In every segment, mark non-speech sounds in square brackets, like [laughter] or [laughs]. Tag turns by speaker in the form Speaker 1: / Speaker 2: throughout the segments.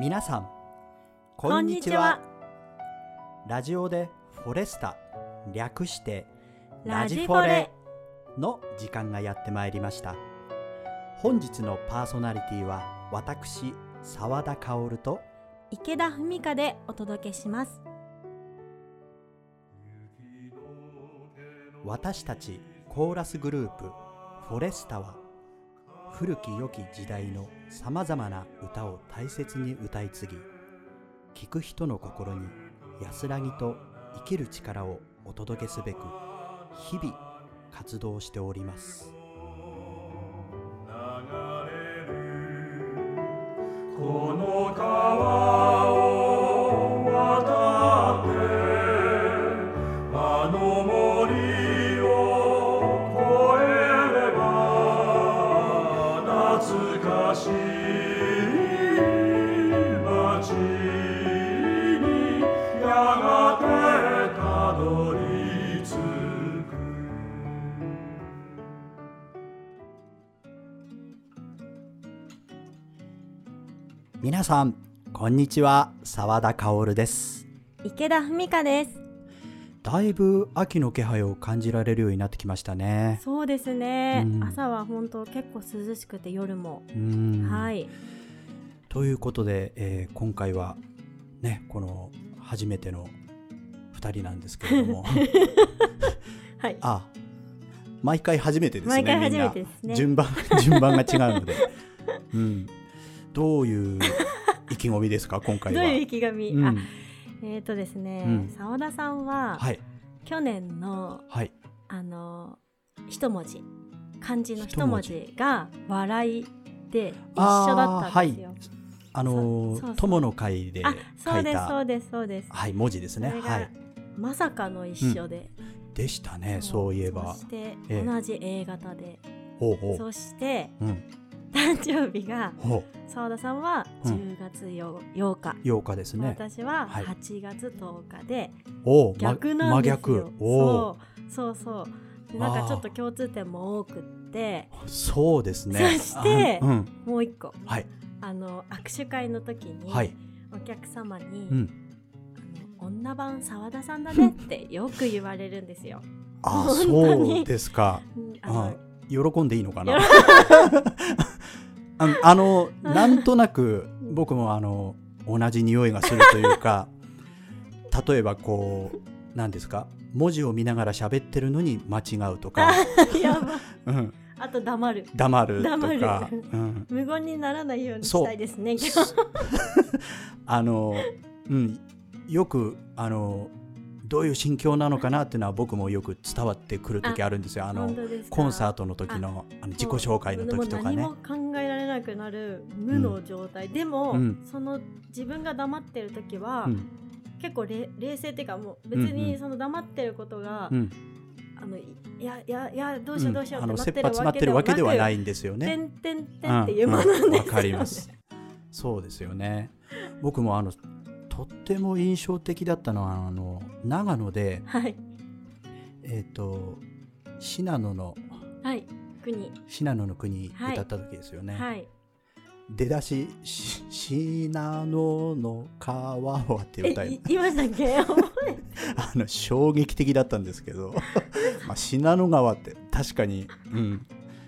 Speaker 1: 皆さんこ
Speaker 2: こん
Speaker 1: んにちは。
Speaker 2: にちは
Speaker 1: ラジオでフォレスタ略して
Speaker 2: ラジフォレ。
Speaker 1: の時間がやってまいりました。本日のパーソナリティは私澤田薫と
Speaker 2: 池田文香でお届けします。
Speaker 1: 私たちコーラスグループフォレスタは古き良き時代のさまざまな歌を大切に歌い継ぎ聴く人の心に安らぎと生きる力をお届けすべく日々活動しております。
Speaker 3: この川を渡ってあの
Speaker 1: 皆さんこんにちは。澤田薫です。
Speaker 2: 池田文香です。
Speaker 1: だいぶ秋の気配を感じられるようになってきましたね。
Speaker 2: そうですね、
Speaker 1: うん。
Speaker 2: 朝は本当結構涼しくて夜も、
Speaker 1: うん。
Speaker 2: はい。
Speaker 1: ということで、えー今回はねこの初めての2人なんですけれども。[laughs]
Speaker 2: はい。
Speaker 1: あ毎回初めてですね
Speaker 2: 毎回初めてですね。
Speaker 1: 順番順番が違うので、うん、どういう意気込みですか今回は？
Speaker 2: どういう意気込み、
Speaker 1: うん。
Speaker 2: あえっ、ー、とですね
Speaker 1: うん。
Speaker 2: 澤、田さんは、
Speaker 1: はい。
Speaker 2: 去年の
Speaker 1: はい。
Speaker 2: あの一文字漢字の一文字。が笑いで一緒だったんですよ、
Speaker 1: あのー
Speaker 2: そうそうそう。
Speaker 1: 友の会で
Speaker 2: あそうですそうですそうです。
Speaker 1: はい文字ですね。はい。
Speaker 2: まさかの一緒で、
Speaker 1: でしたねそういえば。
Speaker 2: そして
Speaker 1: ええ。
Speaker 2: 同じ A 型で、
Speaker 1: ほうほう。
Speaker 2: そして
Speaker 1: うん
Speaker 2: 誕生日が
Speaker 1: ほ
Speaker 2: 澤田さんは
Speaker 1: うん。
Speaker 2: 10月 8, 8日、
Speaker 1: う8日ですね。
Speaker 2: 私は
Speaker 1: はい。
Speaker 2: 8月10日で
Speaker 1: おうま
Speaker 2: 逆なんですよ、そうそうそう。でなんかちょっと共通点も多くって。
Speaker 1: そうですね。
Speaker 2: そして
Speaker 1: あうん。
Speaker 2: もう一個。
Speaker 1: はい。
Speaker 2: あの握手会の時に、
Speaker 1: はい。
Speaker 2: お客様に、
Speaker 1: うん。
Speaker 2: 女版澤田さんだねってよく言われるんですよ。
Speaker 1: あそう
Speaker 2: に
Speaker 1: ですか。
Speaker 2: あの
Speaker 1: 喜んでいいのかな？
Speaker 2: よ
Speaker 1: あ [laughs] あのなんとなく僕もあの同じ匂いがするというか [laughs] 例えばこう何ですか？文字を見ながら喋ってるのに間違うとか、うん、
Speaker 2: あと黙る。
Speaker 1: 黙ると
Speaker 2: 黙
Speaker 1: か、
Speaker 2: る。
Speaker 1: うん、
Speaker 2: 無言にならないようにしたいですね。[laughs]
Speaker 1: あの、うん、よくあのどういう心境なのかなっていうのは僕もよく伝わってくる時あるんですよ。あのコンサートの時のあの自己紹介の時とかね。
Speaker 2: もう何も考えられなくなる無の状態、でも、
Speaker 1: うん。
Speaker 2: その自分が黙ってる時は、
Speaker 1: うん。
Speaker 2: 結構れ冷静っていうかもう別
Speaker 1: うんうん。
Speaker 2: にその黙ってることが、
Speaker 1: うん。
Speaker 2: あのいやいやいやどうしようどうしようってなっ
Speaker 1: あの切
Speaker 2: てるわけ
Speaker 1: 羽詰まってるわけではないいんですよ
Speaker 2: て
Speaker 1: ね。
Speaker 2: んてんてんっていうものなん。です
Speaker 1: わかります。そうですよね。僕もあのとっても印象的だったのはあの長野で
Speaker 2: はい。
Speaker 1: えっ、と信濃の
Speaker 2: はい国。
Speaker 1: 信濃の国
Speaker 2: はい。
Speaker 1: 歌った時ですよね。
Speaker 2: はい。
Speaker 1: 出だしし信濃の川はって歌。い
Speaker 2: 言いましたっけ？[laughs]
Speaker 1: あの衝撃的だったんですけど、[laughs] まあ信濃川って確かに、うん、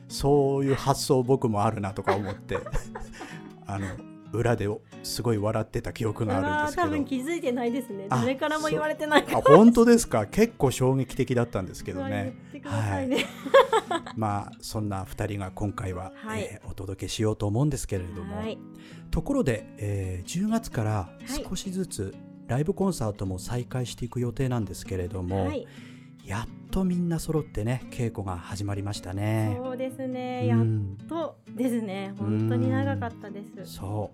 Speaker 1: そういう発想僕もあるなとか思って。[laughs] あの裏ですごい笑ってた記憶があるんですけ
Speaker 2: 多
Speaker 1: ど
Speaker 2: 分気づいてないですね。
Speaker 1: あ
Speaker 2: 誰からも言われてない。か
Speaker 1: あ本当ですか？結構衝撃的だったんですけど
Speaker 2: ら
Speaker 1: ね
Speaker 2: 言ってくださいね、
Speaker 1: まあそんな2人が今回は、
Speaker 2: はい。
Speaker 1: えーお届けしようと思うんですけれども、
Speaker 2: はい。
Speaker 1: ところで、えー10月から
Speaker 2: はい。
Speaker 1: 少しずつライブコンサートも再開していく予定なんですけれども、
Speaker 2: はい。
Speaker 1: やっとみんな揃ってね稽古が始まりましたね。
Speaker 2: そうですね、
Speaker 1: う
Speaker 2: やっ
Speaker 1: ん
Speaker 2: とですね。本当に長かったです。
Speaker 1: そ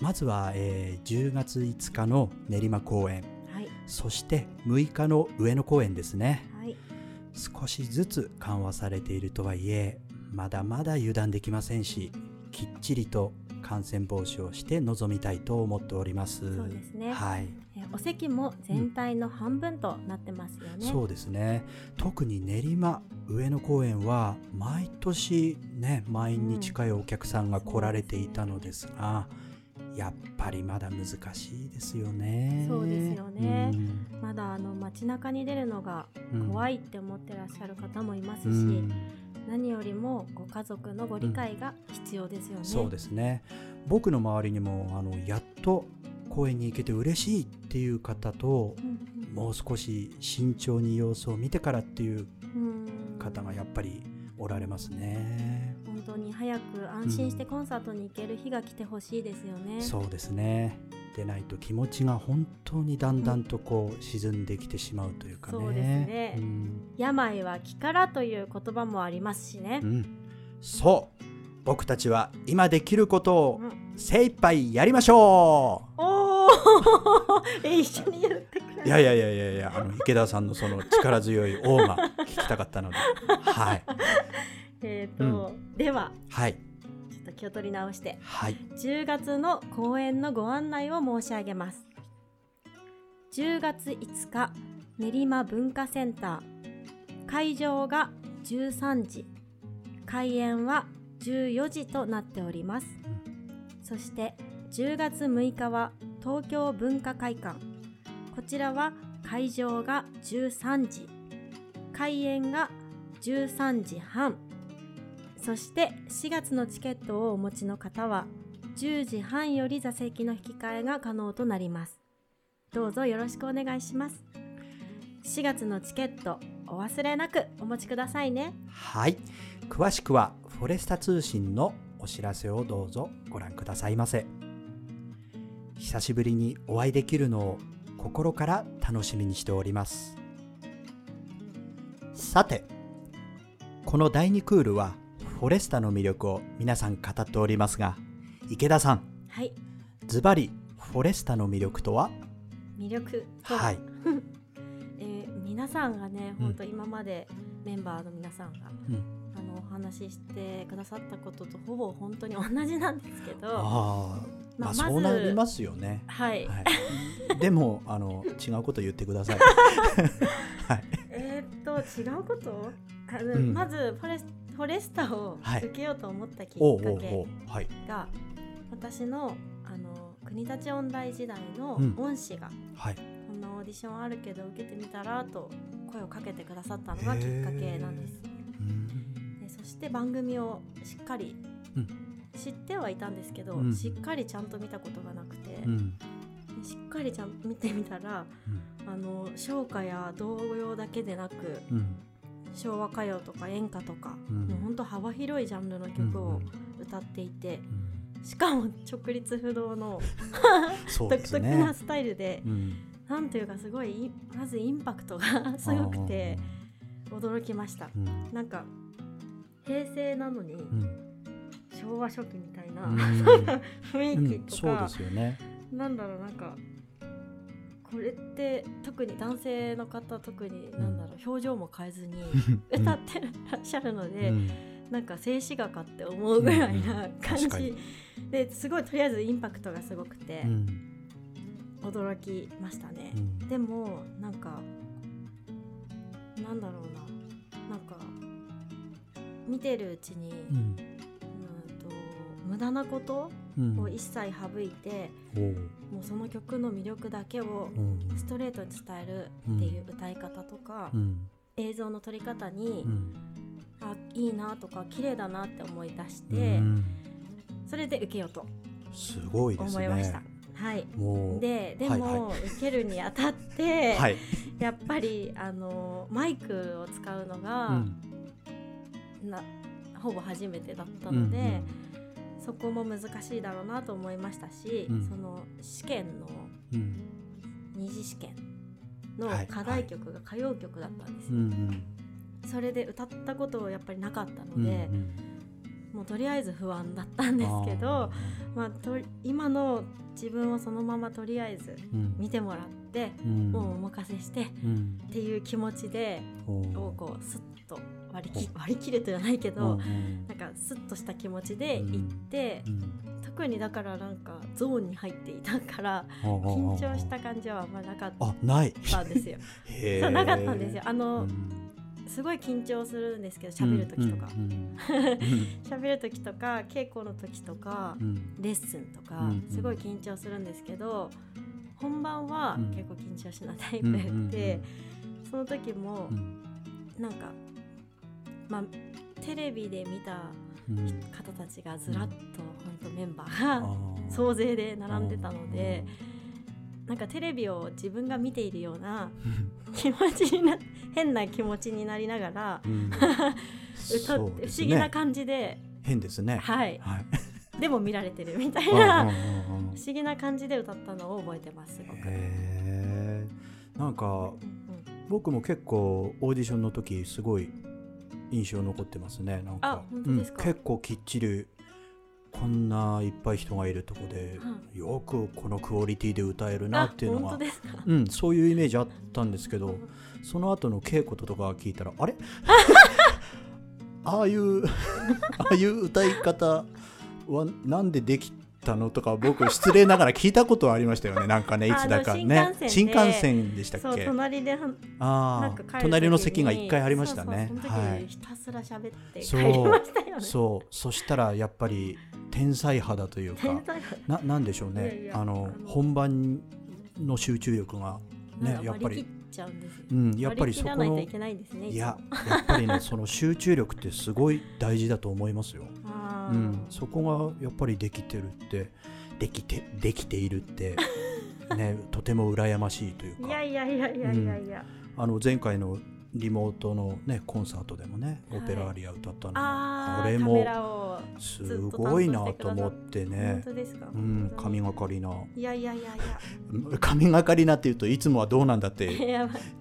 Speaker 1: う。まずは、えー10月5日の練馬公演。
Speaker 2: はい。
Speaker 1: そして6日の上野公演ですね。
Speaker 2: はい。
Speaker 1: 少しずつ緩和されているとはいえまだまだ油断できませんしきっちりと感染防止をして臨みたいと思っております。
Speaker 2: そうですね。
Speaker 1: はい。
Speaker 2: えお席も全体の半分となってますよね。
Speaker 1: そうですね。特に練馬上野公園は毎年ね満員に近いお客さんが来られていたのですが、やっぱりまだ難しいですよね。
Speaker 2: そうですよね。まだあの街中に出るのが怖いって思ってらっしゃる方もいますし、
Speaker 1: うん。
Speaker 2: 何よりもご家族のご理解が必要ですよね。
Speaker 1: そうですね。僕の周りにもあのやっと公園に行けて嬉しいっていう方と
Speaker 2: うんうん。
Speaker 1: もう少し慎重に様子を見てからっていう
Speaker 2: うん。
Speaker 1: 方がやっぱりおられますね。
Speaker 2: 本当に早く安心してコンサートに行ける日が来てほしいですよね。
Speaker 1: そうですね。でないと気持ちが本当にだんだんとこう沈んできてしまうというかね。
Speaker 2: そうですね。
Speaker 1: うん。
Speaker 2: 病は気からという言葉もありますしね。
Speaker 1: う。ん。そう。僕たちは今できることを
Speaker 2: うん
Speaker 1: 精一杯やりましょう
Speaker 2: え一緒に言ってくれる
Speaker 1: いやいやいやいやいや [laughs] あの池田さんのその力強い「王が聞きたかったので。はい。[laughs]
Speaker 2: えっ、と、では
Speaker 1: はい。
Speaker 2: ちょっと気を取り直して
Speaker 1: はい。
Speaker 2: 10月の公演のご案内を申し上げます。10月5日練馬文化センター。会場が13時。開演は14時となっております、そして10月6日は東京文化会館。こちらは会場が13時。開演が13時半。そして4月のチケットをお持ちの方は10時半より座席の引き換えが可能となります。どうぞよろしくお願いします。4月のチケットお忘れなくお持ちくださいね。
Speaker 1: はい。詳しくはフォレスタ通信のお知らせをどうぞご覧くださいませ。久しぶりにお会いできるのを心から楽しみにしております。さてこの第2クールはフォレスタの魅力を皆さん語っておりますが池田さん
Speaker 2: はい。
Speaker 1: ズバリフォレスタの魅力とは？
Speaker 2: 魅力とは、
Speaker 1: はい。[laughs]
Speaker 2: えー皆さんがね
Speaker 1: うん。
Speaker 2: 本当今までメンバーの皆さんが、
Speaker 1: うん。
Speaker 2: あのお話ししてくださったこととほぼ本当に同じなんですけど
Speaker 1: ああまあ
Speaker 2: まあ
Speaker 1: そうなりますよね。
Speaker 2: はい、
Speaker 1: はい、でもあの違うこと言ってください。[laughs] はい、
Speaker 2: えーっと違うこと？あの
Speaker 1: うん。
Speaker 2: まずフォレスフォレスタを
Speaker 1: はい
Speaker 2: 受けようと思ったきっ
Speaker 1: おうおう
Speaker 2: かけ
Speaker 1: おう。はい。
Speaker 2: が私のあの国立音大時代の
Speaker 1: うん。
Speaker 2: 恩師が、
Speaker 1: はい。
Speaker 2: こんなオーディションあるけど受けてみたらと声をかけてくださったのがきっかけなんです。
Speaker 1: うん。
Speaker 2: でそして番組をしっかり
Speaker 1: うん
Speaker 2: 知ってはいたんですけど、
Speaker 1: うん。
Speaker 2: しっかりちゃんと見たことがなくて、
Speaker 1: うん。
Speaker 2: しっかりちゃんと見てみたらあの唱歌や童謡だけでなく
Speaker 1: うん。
Speaker 2: 昭和歌謡とか演歌とか、
Speaker 1: うん。
Speaker 2: もうほんと幅広いジャンルの
Speaker 1: うん
Speaker 2: 曲を歌っていて、
Speaker 1: うん。
Speaker 2: しかも [laughs] 直立不動の独特な。スタイルで、
Speaker 1: うん。
Speaker 2: なんというかすごいいまずインパクトが [laughs] すごくて驚きました。
Speaker 1: うん。
Speaker 2: なんか平成なのに
Speaker 1: うん
Speaker 2: 昭和初期みたいな、
Speaker 1: うん。
Speaker 2: 雰
Speaker 1: うん
Speaker 2: 囲気とか
Speaker 1: そうで、すよね。
Speaker 2: なんだろうなんかこれって特に男性の方特になんだろう表情も変えずに [laughs] 歌ってらっしゃるので、
Speaker 1: うん。
Speaker 2: なんか静止画かって思うぐらいな感
Speaker 1: 確かに。
Speaker 2: じですごいとりあえずインパクトがすごくて
Speaker 1: うん。
Speaker 2: 驚きましたね。
Speaker 1: うん。
Speaker 2: でもなんかなんだろうな。なんか見てるうちに、無駄なこと
Speaker 1: うん。
Speaker 2: を一切省いて、
Speaker 1: おう。
Speaker 2: もうその曲の魅力だけを
Speaker 1: うん。
Speaker 2: ストレートに伝えるっていう歌い方とか、
Speaker 1: うん。
Speaker 2: 映像の撮り方に、
Speaker 1: うん。
Speaker 2: あいいなとか綺麗だなって思い出し
Speaker 1: う
Speaker 2: て、
Speaker 1: ん。
Speaker 2: それで受けようと
Speaker 1: すごいですね。
Speaker 2: 思いました。はい。
Speaker 1: もう
Speaker 2: でで
Speaker 1: はい
Speaker 2: も、受けるにあたって、[laughs]
Speaker 1: はい。
Speaker 2: やっぱりあのマイクを使うの
Speaker 1: う
Speaker 2: が、
Speaker 1: ん。
Speaker 2: なほぼ初めてだったので、そこも難しいだろうなと思いましたし、
Speaker 1: うん。
Speaker 2: その試験の
Speaker 1: うん。
Speaker 2: 二次試験の
Speaker 1: はい
Speaker 2: 課題曲が歌謡曲だったんですよ、
Speaker 1: うんうん
Speaker 2: それで歌ったことをやっぱりなかった
Speaker 1: うん
Speaker 2: ので、もうとりあえず不安だったんですけど、まあ、と今の自分をそのままとりあえず
Speaker 1: うん。
Speaker 2: 見てもらって、
Speaker 1: うん。
Speaker 2: もうお任せしてっ
Speaker 1: うん。
Speaker 2: ていう気持ちで、をこうスッと割り切割り切るというのはないけど、
Speaker 1: うんうん。
Speaker 2: なんかスッとした気持ちで行って、
Speaker 1: うん。
Speaker 2: 特特にだからなんかゾーンに入っていたから緊
Speaker 1: 緊
Speaker 2: 張した感じはあんまなかっ
Speaker 1: あない。
Speaker 2: たんですよ。そうなかったんですよ。あの、
Speaker 1: うん。
Speaker 2: すごい緊張するんですけど喋る時とか。
Speaker 1: うんうん [laughs]
Speaker 2: 喋、る時とか稽古の時とか
Speaker 1: うん。うん
Speaker 2: レッスンとか
Speaker 1: うん
Speaker 2: すごい緊張するんですけど本番は
Speaker 1: うん。
Speaker 2: 結構緊張しないタイプ
Speaker 1: うんうんうん。
Speaker 2: でその時も
Speaker 1: うん。
Speaker 2: なんかまあテレビで見た
Speaker 1: うん
Speaker 2: 方たちがずらっと本当メンバー
Speaker 1: あ
Speaker 2: が
Speaker 1: ー。
Speaker 2: 総勢で並んでたのでなんかテレビを自分が見ているような気持ちにな変な気持ちになりながら
Speaker 1: うん。[laughs]
Speaker 2: 歌って不
Speaker 1: そう
Speaker 2: 思議な
Speaker 1: ね
Speaker 2: 感じで
Speaker 1: 変ですね。
Speaker 2: はい。
Speaker 1: はい。
Speaker 2: でも見られてるみたい
Speaker 1: うん
Speaker 2: な不思議な感じで歌ったのを覚えてますすご
Speaker 1: なんか
Speaker 2: うんうん。
Speaker 1: 僕も結構オーディションの時すごい印象残ってますねなんか。うん結構きっちりこんないっぱい人がいるとこで、よくこのクオリティで歌えるなっていうのがうん、そういうイメージあったんですけどその後の稽古とか聞いたらあれ？[laughs] ああいう [laughs] ああいう歌い方はなんでできたのとか僕失礼ながら聞いたことはありましたよね。なんかねいつだかね。
Speaker 2: 新
Speaker 1: 新
Speaker 2: 幹線で
Speaker 1: したっ
Speaker 2: そう
Speaker 1: け
Speaker 2: 隣では
Speaker 1: あ隣の席が一回ありましたね。はい。
Speaker 2: 時ひたすら喋って帰
Speaker 1: そう
Speaker 2: りましたよね。
Speaker 1: そう。そしたらやっぱり天才肌というかななんでしょうね。あの本番の集中力がねやっぱり
Speaker 2: うん
Speaker 1: やっぱりそこの。
Speaker 2: い
Speaker 1: ややっぱりねその集中力ってすごい大事だと思いますよ。うん、そこがやっぱりできてるってできてできているって [laughs] ねとても羨ましいというか。
Speaker 2: いやいやいやいやいやいや。
Speaker 1: あの前回のリモートのねコンサートでもね
Speaker 2: はい。
Speaker 1: オペラアリア歌ったのも、
Speaker 2: あ
Speaker 1: あれもすごいなと思って
Speaker 2: 本
Speaker 1: ね。うん神がかりな。い
Speaker 2: やいやいやいや。[laughs]
Speaker 1: 神がかりなっていうといつもはどうなんだって。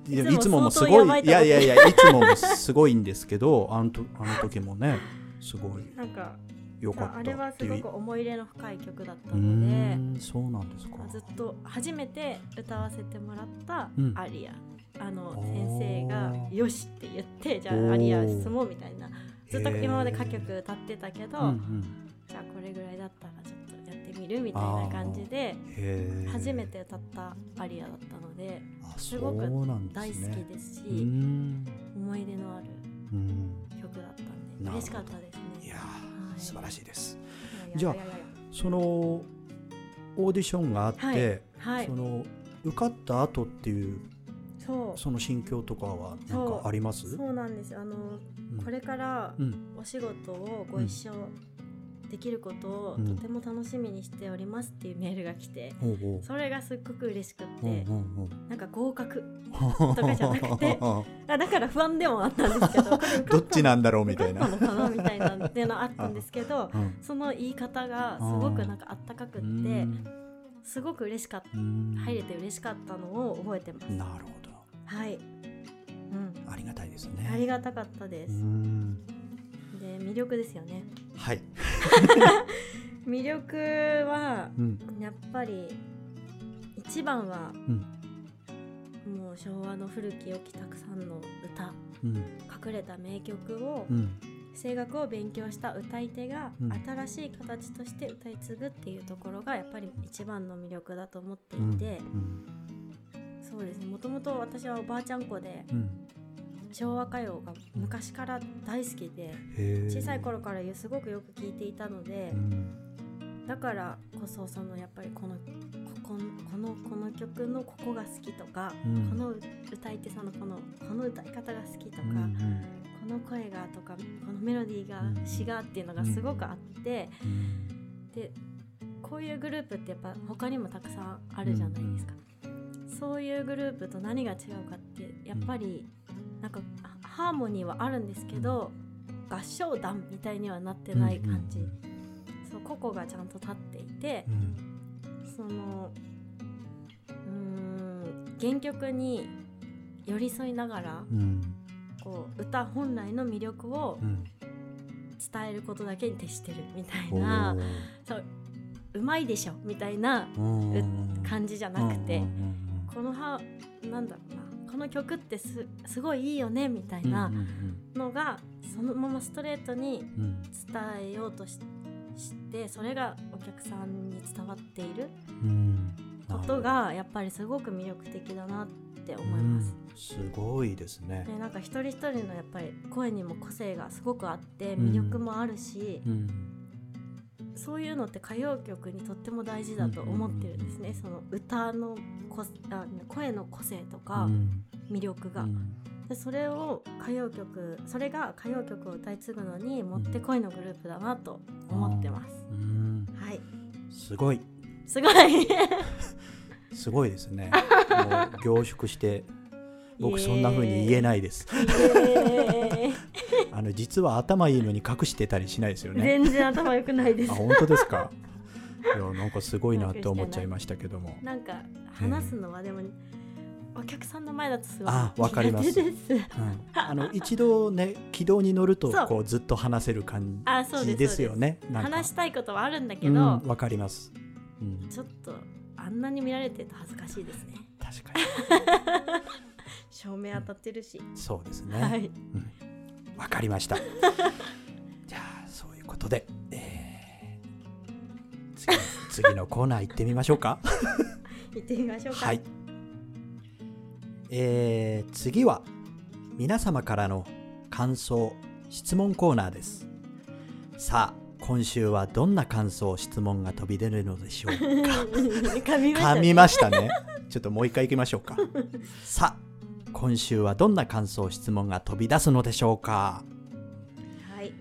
Speaker 2: いつも
Speaker 1: ももすごいいやいやいやいつももすごいんですけどあのとあの時もねすごい。
Speaker 2: なんか
Speaker 1: 良か
Speaker 2: あれはすごく思い入れの深い曲だった
Speaker 1: う
Speaker 2: ので。
Speaker 1: そうなんですか。
Speaker 2: ずっと初めて歌わせてもらった
Speaker 1: うん。
Speaker 2: アリア、あの
Speaker 1: おー。
Speaker 2: 先生が「よし」って言ってじゃあアリア進もうみたいな。ずっと今まで歌曲歌ってたけど、
Speaker 1: うんうん。
Speaker 2: じゃあこれぐらいだったらちょっとやってみるみたいな感じで初めて歌ったアリアだったので
Speaker 1: あ
Speaker 2: すごく大好きですし、思い出のある
Speaker 1: うん。
Speaker 2: 曲だった嬉しかったですね。
Speaker 1: いや
Speaker 2: はい。
Speaker 1: ー素晴らしいです。じゃあそのオーディションがあって、
Speaker 2: はい。はい。
Speaker 1: その受かった後っていう
Speaker 2: そう。
Speaker 1: その心境とかはなんかあります？
Speaker 2: そうなんです。あの、
Speaker 1: うん。
Speaker 2: これから
Speaker 1: うん。
Speaker 2: お仕事をご一緒できることを
Speaker 1: うん。
Speaker 2: とても楽しみにしておりますっていうメールが来て、
Speaker 1: ほうほう。
Speaker 2: それがすっごく嬉しくって、なんか合格 [laughs]
Speaker 1: と
Speaker 2: かじゃなくて [laughs] あだから不安でもあったんですけど [laughs]
Speaker 1: どっちなんだろうみたいな。
Speaker 2: みたいなっていうのはあったんですけど
Speaker 1: うん
Speaker 2: その言い方がすごくなんかあったかく
Speaker 1: う
Speaker 2: って
Speaker 1: ん。
Speaker 2: すごく嬉しかった
Speaker 1: うん。
Speaker 2: 入れて嬉しかったのを覚えてます。
Speaker 1: なるほど。
Speaker 2: はい、うん、
Speaker 1: ありがたいですね。
Speaker 2: ありがたかったで
Speaker 1: う
Speaker 2: す
Speaker 1: ん。
Speaker 2: で魅力ですよね。
Speaker 1: はい [laughs]
Speaker 2: 魅力は
Speaker 1: うん。
Speaker 2: やっぱり一番は
Speaker 1: うん。
Speaker 2: もう昭和の古き良きたくさんの歌
Speaker 1: うん。
Speaker 2: 隠れた名曲を
Speaker 1: うん。
Speaker 2: 声楽を勉強した歌い手が
Speaker 1: うん。
Speaker 2: 新しい形として歌い継ぐっていうところがやっぱり一番の魅力だと思ってい
Speaker 1: うん。
Speaker 2: て、
Speaker 1: うん。
Speaker 2: そうですね。もともと私はおばあちゃん子で
Speaker 1: うん
Speaker 2: 昭和歌謡が昔から大好きで小さい頃からすごくよく聴いていたので
Speaker 1: うん。
Speaker 2: だからこそそのやっぱりこのこここのこの曲のここが好きとか、
Speaker 1: うん。
Speaker 2: この歌い手さんのこのこの歌い方が好きとか、
Speaker 1: うんうん。
Speaker 2: この声がとかこのメロディーが
Speaker 1: うん
Speaker 2: 詩がっていうのがすごくあって、
Speaker 1: うん。
Speaker 2: でこういうグループってやっぱ他にもたくさんあるじゃないですか、そういうグループと何が違うかってやっぱりなんかあハーモニーはあるんですけど、合唱団みたいにはなってない感じ、
Speaker 1: うん
Speaker 2: そう個々がちゃんと立っていて
Speaker 1: う、ん
Speaker 2: そのうーん原曲に寄り添いながら
Speaker 1: うん
Speaker 2: こう歌本来の魅力を
Speaker 1: うん
Speaker 2: 伝えることだけに徹してるみたい
Speaker 1: お
Speaker 2: な
Speaker 1: ー
Speaker 2: そううまいでしょみたいな
Speaker 1: うん。
Speaker 2: 感じじゃなくて、
Speaker 1: うんうん
Speaker 2: このはなんだろうなこの曲ってすすごいいいよねみたいなのがそのままストレートに
Speaker 1: うん
Speaker 2: 伝えようとししてそれがお客さんに伝わっている
Speaker 1: うん。
Speaker 2: ことがやっぱりすごく魅力的だなって思います。
Speaker 1: うん。すごいですね。
Speaker 2: でなんか一人一人のやっぱり声にも個性がすごくあって魅力もあるし、
Speaker 1: うん
Speaker 2: そういうのって歌謡曲にとっても大事だと思ってるんですね、その歌のこあ声の個性とか
Speaker 1: うん。
Speaker 2: 魅力が、
Speaker 1: うん。
Speaker 2: でそれを歌謡曲それが歌謡曲を歌い継ぐのにもってこいのグループだなと思ってます、
Speaker 1: うん。
Speaker 2: はい。
Speaker 1: すごい。
Speaker 2: すごい。[laughs]
Speaker 1: すごいですね。もう凝縮して僕そんな風に言えないです。[laughs] あの実は頭いいのに隠してたりしないですよね。
Speaker 2: 全然頭良くないです。
Speaker 1: あ本当ですか？いやなんかすごいなって思っちゃいましたけども。[laughs]
Speaker 2: なんか話すのはでも、お客さんの前だとすごい
Speaker 1: あわかります。うんあの一度ね軌道に乗るとこうずっと話せる感じですよね。
Speaker 2: 話したいことはあるんだけ
Speaker 1: うん
Speaker 2: ど、
Speaker 1: わかります、うん、
Speaker 2: ちょっとあんなに見られてると恥ずかしいですね。
Speaker 1: 確か
Speaker 2: 照明当たってるし、
Speaker 1: にそうですね。わ、
Speaker 2: はい。
Speaker 1: かりました。[laughs] じゃあそういうことで、えー次 [laughs] 次のコーナー行ってみましょうか。[laughs]
Speaker 2: 行ってみましょうか。
Speaker 1: はい。えー次は皆様からの感想質問コーナーです。さあ今週はどんな感想質問が飛び出るのでしょうか。
Speaker 2: 噛みました
Speaker 1: 噛みましたね。ちょっともう一回行きましょうか。さあ今週はどんな感想質問が飛び出すのでしょうか？
Speaker 2: はい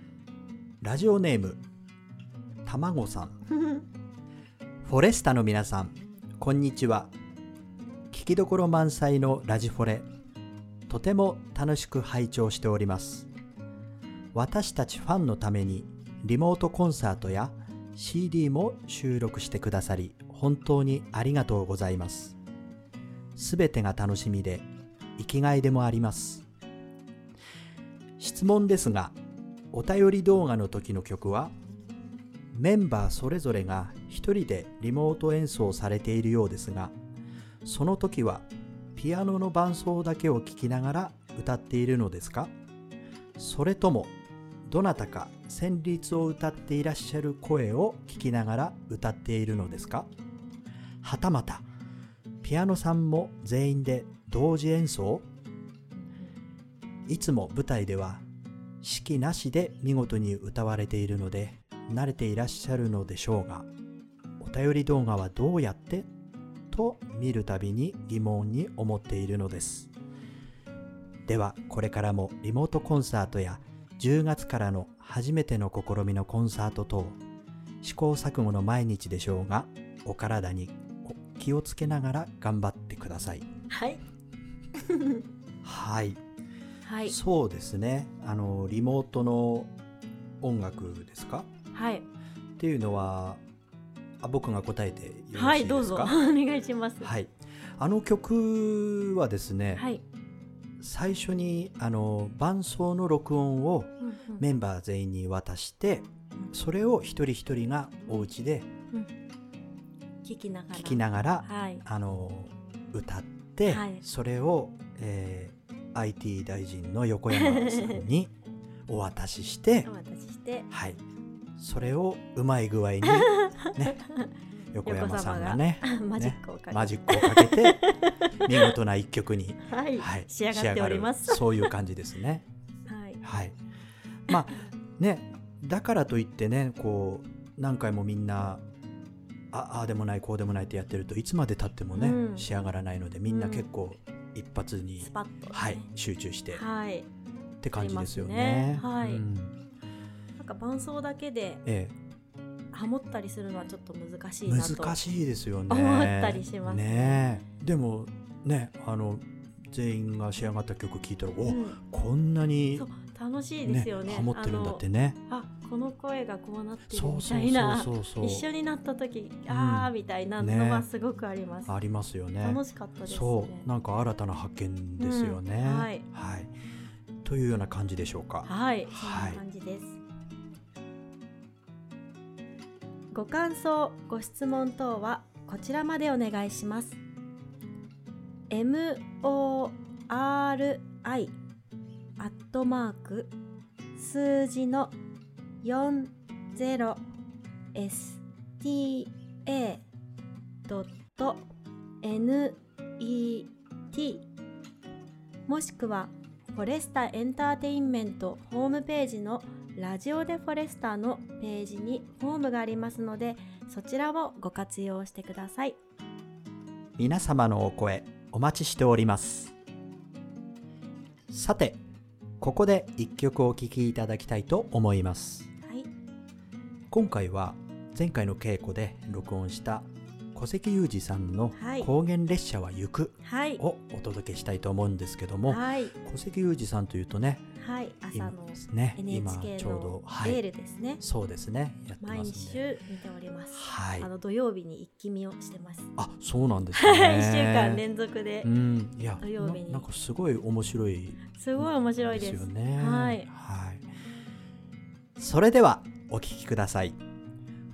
Speaker 1: ラジオネームたまごさん [laughs] フォレスタの皆さん、こんにちは。聞きどころ満載のラジフォレ、とても楽しく拝聴しております。私たちファンのためにリモートコンサートや CD も収録してくださり、本当にありがとうございます。すべてが楽しみで、生きがいでもあります。質問ですが、お便り動画の時の曲はメンバーそれぞれが一人でリモート演奏されているようですがその時はピアノの伴奏だけを聴きながら歌っているのですか？それともどなたか旋律を歌っていらっしゃる声を聞きながら歌っているのですか？はたまたピアノさんも全員で同時演奏？いつも舞台では指揮なしで見事に歌われているので慣れていらっしゃるのでしょうがお便り動画はどうやって？と見るたびに疑問に思っているのです。ではこれからもリモートコンサートや10月からの初めての試みのコンサート等試行錯誤の毎日でしょうがお体に気をつけながら頑張ってください。
Speaker 2: はい。
Speaker 1: はい。
Speaker 2: はい。
Speaker 1: そうですね。あのリモートの音楽ですか？
Speaker 2: はい。
Speaker 1: っていうのはあ僕が答えてよろしいですか？
Speaker 2: はいどうぞ。[laughs] お願いします。
Speaker 1: はい。あの曲はですね、
Speaker 2: はい。
Speaker 1: 最初にあの伴奏の録音を
Speaker 2: うんうん。
Speaker 1: メンバー全員に渡してそれを一人一人がお家で
Speaker 2: 聞きながら。
Speaker 1: 聴きながら
Speaker 2: はい。
Speaker 1: あの歌って、
Speaker 2: はい。
Speaker 1: それを、えー IT 大臣の横山さんに [laughs] お渡しして
Speaker 2: お渡しして。
Speaker 1: はい、それをうまい具合に、[laughs] ね、横山さんがね
Speaker 2: マジックをかけて、
Speaker 1: 見事な一曲に、[laughs]
Speaker 2: はい、
Speaker 1: はい、
Speaker 2: 仕上がっております。
Speaker 1: そういう感じですね。
Speaker 2: はい。
Speaker 1: はい、まあねだからといってねこう何回もみんなあああでもないこうでもないってやってるといつまでたってもね、
Speaker 2: うん。
Speaker 1: 仕上がらないのでみんな結構一発に、
Speaker 2: スパッと、ね、
Speaker 1: はい、集中してっ
Speaker 2: はい。
Speaker 1: て感じですよね。
Speaker 2: ね。はい。
Speaker 1: うん。
Speaker 2: なんか伴奏だけで
Speaker 1: え
Speaker 2: ハモったりするのはちょっと難し
Speaker 1: え、
Speaker 2: いなと
Speaker 1: 難しいですよね。
Speaker 2: 思ったりします
Speaker 1: ねえ。でもねあの全員が仕上がった曲聴いたら、お
Speaker 2: うん
Speaker 1: こんなに
Speaker 2: そう楽しいですよね
Speaker 1: ハモってるんだってね。
Speaker 2: あこの声がこうなってるみたいな一緒になった時ああみたいなのはすごくあります、
Speaker 1: ありますよね。
Speaker 2: 楽しかったですね
Speaker 1: そうなんか新たな発見ですよね。
Speaker 2: うんはい
Speaker 1: というような感じでしょうか。
Speaker 2: はい、
Speaker 1: はい
Speaker 2: 感じです。ご感想、ご質問等はこちらまでお願いします。M o r i アットマーク数字の四ゼロ sta.net もしくはフォレスタエンターテインメントホームページのラジオでフォレスタのページにフォームがありますのでそちらをご活用してください。
Speaker 3: 皆様のお声お待ちしております。さてここで一曲お聴きいただきたいと思います。
Speaker 2: はい。
Speaker 3: 今回は前回の稽古で録音した小関裕二さんの
Speaker 2: はい「
Speaker 3: 高原列車は行く
Speaker 2: はい」
Speaker 3: をお届けしたいと思うんですけども
Speaker 2: はい。
Speaker 3: 小関裕二さんというとね
Speaker 2: はい朝
Speaker 3: 今
Speaker 2: の NHK
Speaker 3: ちょうど
Speaker 2: の
Speaker 3: はい。
Speaker 2: レールですね、
Speaker 3: そうですねやって
Speaker 2: 毎週見ております、
Speaker 3: はい。
Speaker 2: あの土曜日に一気見をしてます。
Speaker 3: あそうなんです
Speaker 2: 一
Speaker 3: ね。[laughs]
Speaker 2: 週間連続で。
Speaker 3: うん。いや
Speaker 2: 土曜日に。
Speaker 3: ななんかすごい面白い
Speaker 2: すごい面白い
Speaker 3: で
Speaker 2: す。
Speaker 3: よね
Speaker 2: はい。
Speaker 3: はい。それではお聞きください。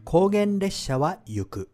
Speaker 3: 高原列車は行く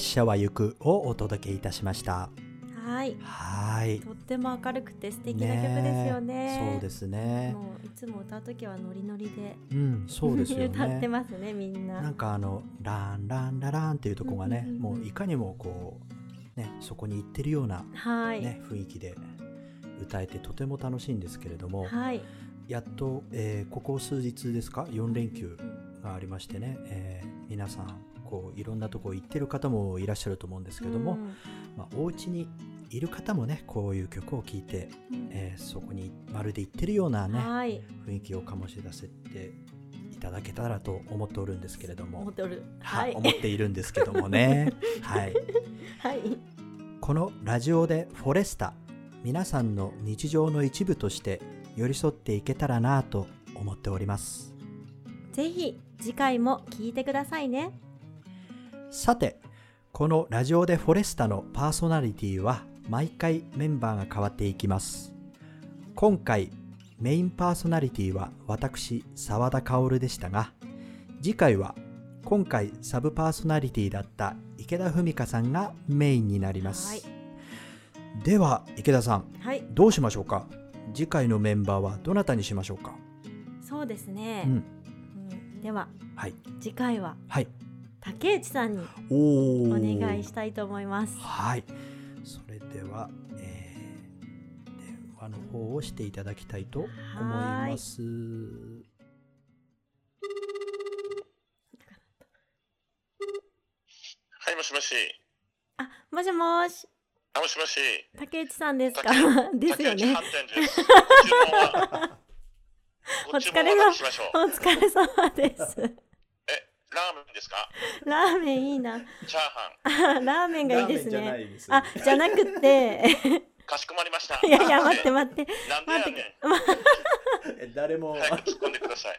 Speaker 1: 列車は行くを
Speaker 3: お届けいたしました。
Speaker 2: はい。
Speaker 3: はい。
Speaker 2: とっても明るくて素敵な曲ですよね。
Speaker 3: そうですね。
Speaker 2: もういつも歌う時はノリノリで。
Speaker 3: うんそうですよね。[laughs]
Speaker 2: 歌ってますねみんな。
Speaker 3: なんかあのランランラランっていうとこがね、
Speaker 2: うんうんうん
Speaker 3: もういかにもこうねそこに行ってるような
Speaker 2: はい、
Speaker 3: ね、雰囲気で歌えてとても楽しいんですけれども、
Speaker 2: はい。
Speaker 3: やっと、えーここ数日ですか？4連休がありましてね、えー皆さんこういろんなとこ行ってる方もいらっしゃると思うんですけども、
Speaker 2: うん。
Speaker 3: まあ、お家に
Speaker 1: いる方もねこういう曲を聴いて、
Speaker 2: うん。
Speaker 1: えーそこにまるで行ってるようなね
Speaker 2: はい。
Speaker 1: 雰囲気を醸し出せていただけたらと思っておるんですけれども。
Speaker 2: 思っておる。
Speaker 1: は
Speaker 2: はいい。
Speaker 1: 思っているんですけどもね。[laughs] はい。
Speaker 2: はい。
Speaker 1: このラジオでフォレスタ皆さんの日常の一部として寄り添っていけたらなと思っております
Speaker 2: ぜひ次回も聞いてくださいね。
Speaker 1: さてこのラジオでフォレスタのパーソナリティは毎回メンバーが変わっていきます。今回メインパーソナリティは私澤田薫でしたが次回は今回サブパーソナリティだった池田文香さんがメインになります、
Speaker 2: はい。
Speaker 1: では池田さん
Speaker 2: はい。
Speaker 1: どうしましょうか？次回のメンバーはどなたにしましょうか？
Speaker 2: そうですね、
Speaker 1: うん
Speaker 2: うんでは
Speaker 1: はい。
Speaker 2: 次回は
Speaker 1: はい。
Speaker 2: 竹内さんに
Speaker 1: お
Speaker 2: 願いしたいと思います。
Speaker 1: はい。それでは、えー電話の方をしていただきたいと思います。
Speaker 4: はい、もしもし。
Speaker 2: あもしもし。
Speaker 4: あ、もしもし。
Speaker 2: 竹内さんですか？
Speaker 4: 竹 [laughs]
Speaker 2: ですよね [laughs] お疲れ様。お疲れ様です。
Speaker 4: え、ラーメンですか？
Speaker 2: ラーメンいいな。
Speaker 4: チャーハ
Speaker 2: あラーメンがいいですね。あじゃなくて。
Speaker 4: ン。[laughs] かしこまりました。
Speaker 2: いやいや待って待って。
Speaker 4: なんでや
Speaker 2: 待っ
Speaker 4: ね
Speaker 2: て。
Speaker 4: ん。[laughs]
Speaker 1: 誰も。
Speaker 4: 早く突っ込んでください。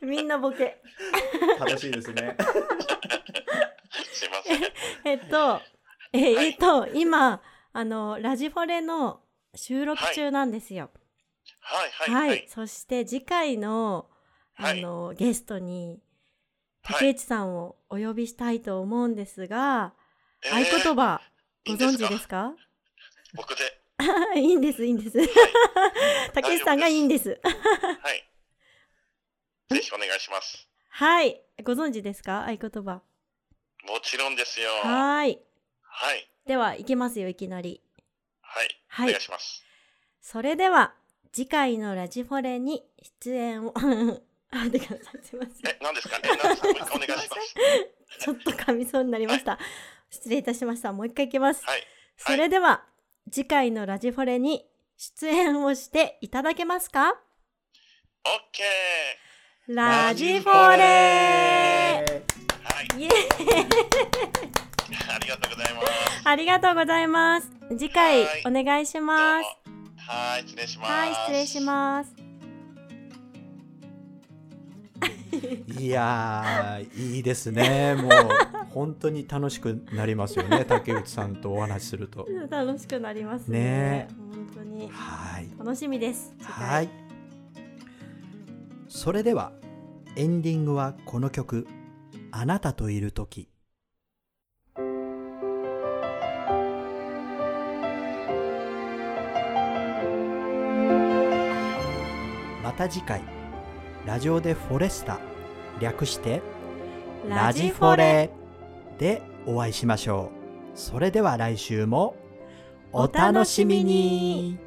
Speaker 4: [laughs]
Speaker 2: みんなボケ。
Speaker 1: 楽しいですね。
Speaker 4: すいません。
Speaker 2: えっとええっと今あのラジフォレの収録中なんですよ。
Speaker 4: はい、はい、
Speaker 2: はい、
Speaker 4: はい。
Speaker 2: そして次回のあ
Speaker 4: はい
Speaker 2: の、ゲストに
Speaker 4: はい
Speaker 2: 竹内さんをお呼びしたいと思うんですが、
Speaker 4: えー
Speaker 2: 合言葉ご存知ですか？
Speaker 4: 僕で。[laughs]
Speaker 2: いいんです [laughs] いいんです竹内さんがいいんです
Speaker 4: はい。[laughs] ぜひお願いします。
Speaker 2: はいご存知ですか？合言葉
Speaker 4: もちろんですよ。は
Speaker 2: はい
Speaker 4: い。
Speaker 2: ではいきますよいきなり
Speaker 4: はい。
Speaker 2: はい
Speaker 4: お願いします。
Speaker 2: それでは次回のラジフォレに出演を [laughs]
Speaker 4: 何ですか？え、何ですか？もう一回お願いします。[laughs]
Speaker 2: ちょっと噛みそうになりました。失礼いたしました。もう一回いきます。
Speaker 4: はい。
Speaker 2: それでは、次回のラジフォレに出演をしていただけますか？
Speaker 4: オッケ
Speaker 2: ラジフォレ
Speaker 4: ー。はい。
Speaker 2: イエーイ [laughs]
Speaker 4: ありがとうございます。
Speaker 2: ありがとうございます。次回
Speaker 4: はい
Speaker 2: お願いします。
Speaker 4: はい、失礼します。
Speaker 2: はい、失礼します。
Speaker 1: いやーいいですね。もう本当に楽しくなりますよね。[laughs] 竹内さんとお話しすると。
Speaker 2: 楽しくなりますね。
Speaker 1: ね。
Speaker 2: 本当に。
Speaker 1: はい。
Speaker 2: 楽しみです。
Speaker 1: はい。それではエンディングはこの曲「あなたといる時」また次回。ラジオでフォレスタ。略してラジフォレ。でお会いしましょう。それでは来週もお楽しみに